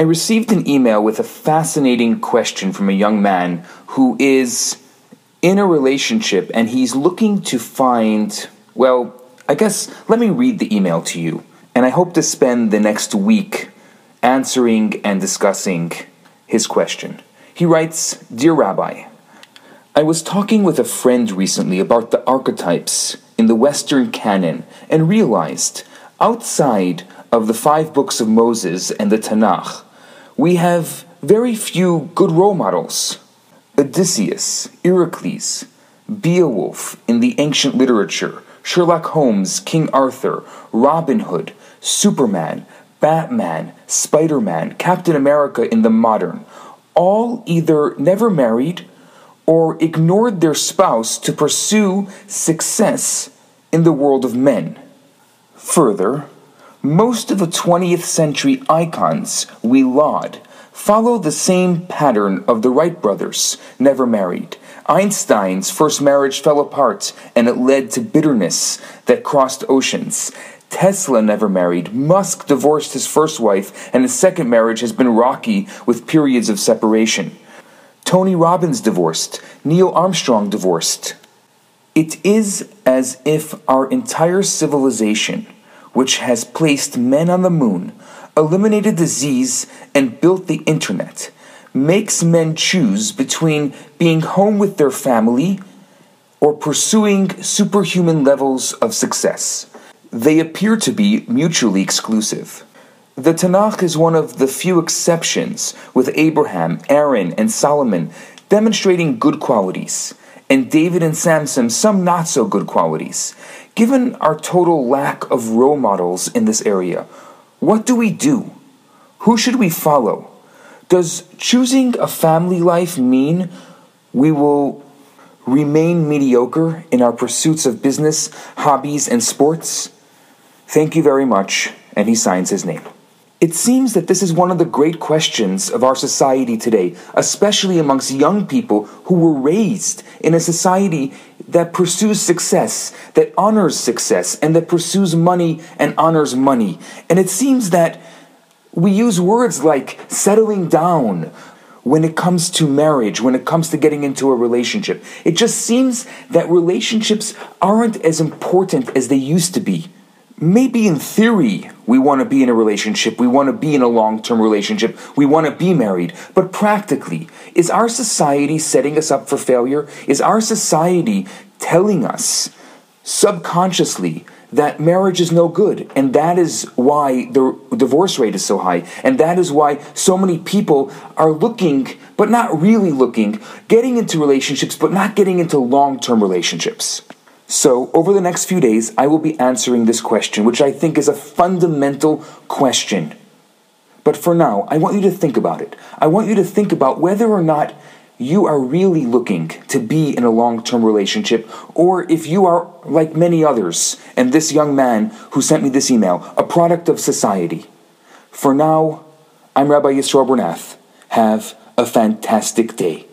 I received an email with a fascinating question from a young man who is in a relationship and he's looking to find, well, I guess let me read the email to you. And I hope to spend the next week answering and discussing his question. He writes Dear Rabbi, I was talking with a friend recently about the archetypes in the Western canon and realized outside of the five books of Moses and the Tanakh, we have very few good role models. Odysseus, Heracles, Beowulf in the ancient literature, Sherlock Holmes, King Arthur, Robin Hood, Superman, Batman, Spider Man, Captain America in the modern, all either never married or ignored their spouse to pursue success in the world of men. Further, most of the 20th century icons we laud follow the same pattern of the Wright brothers, never married. Einstein's first marriage fell apart and it led to bitterness that crossed oceans. Tesla never married. Musk divorced his first wife, and his second marriage has been rocky with periods of separation. Tony Robbins divorced. Neil Armstrong divorced. It is as if our entire civilization, which has placed men on the moon, eliminated disease, and built the internet, makes men choose between being home with their family or pursuing superhuman levels of success they appear to be mutually exclusive. The Tanakh is one of the few exceptions, with Abraham, Aaron, and Solomon demonstrating good qualities, and David and Samson some not so good qualities. Given our total lack of role models in this area, what do we do? Who should we follow? Does choosing a family life mean we will remain mediocre in our pursuits of business, hobbies, and sports? Thank you very much, and he signs his name. It seems that this is one of the great questions of our society today, especially amongst young people who were raised in a society that pursues success, that honors success, and that pursues money and honors money. And it seems that we use words like settling down when it comes to marriage, when it comes to getting into a relationship. It just seems that relationships aren't as important as they used to be maybe in theory we want to be in a relationship, we want to be in a long term relationship, we want to be married, but practically, is our society setting us up for failure? Is our society telling us subconsciously that marriage is no good, and that is why the divorce rate is so high, and that is why so many people are looking, but not really looking, getting into relationships, but not getting into long term relationships? So, over the next few days, I will be answering this question, which I think is a fundamental question. But for now, I want you to think about it. I want you to think about whether or not you are really looking to be in a long term relationship, or if you are like many others, and this young man who sent me this email, a product of society. For now, I'm Rabbi Yisroel Bernath. Have a fantastic day.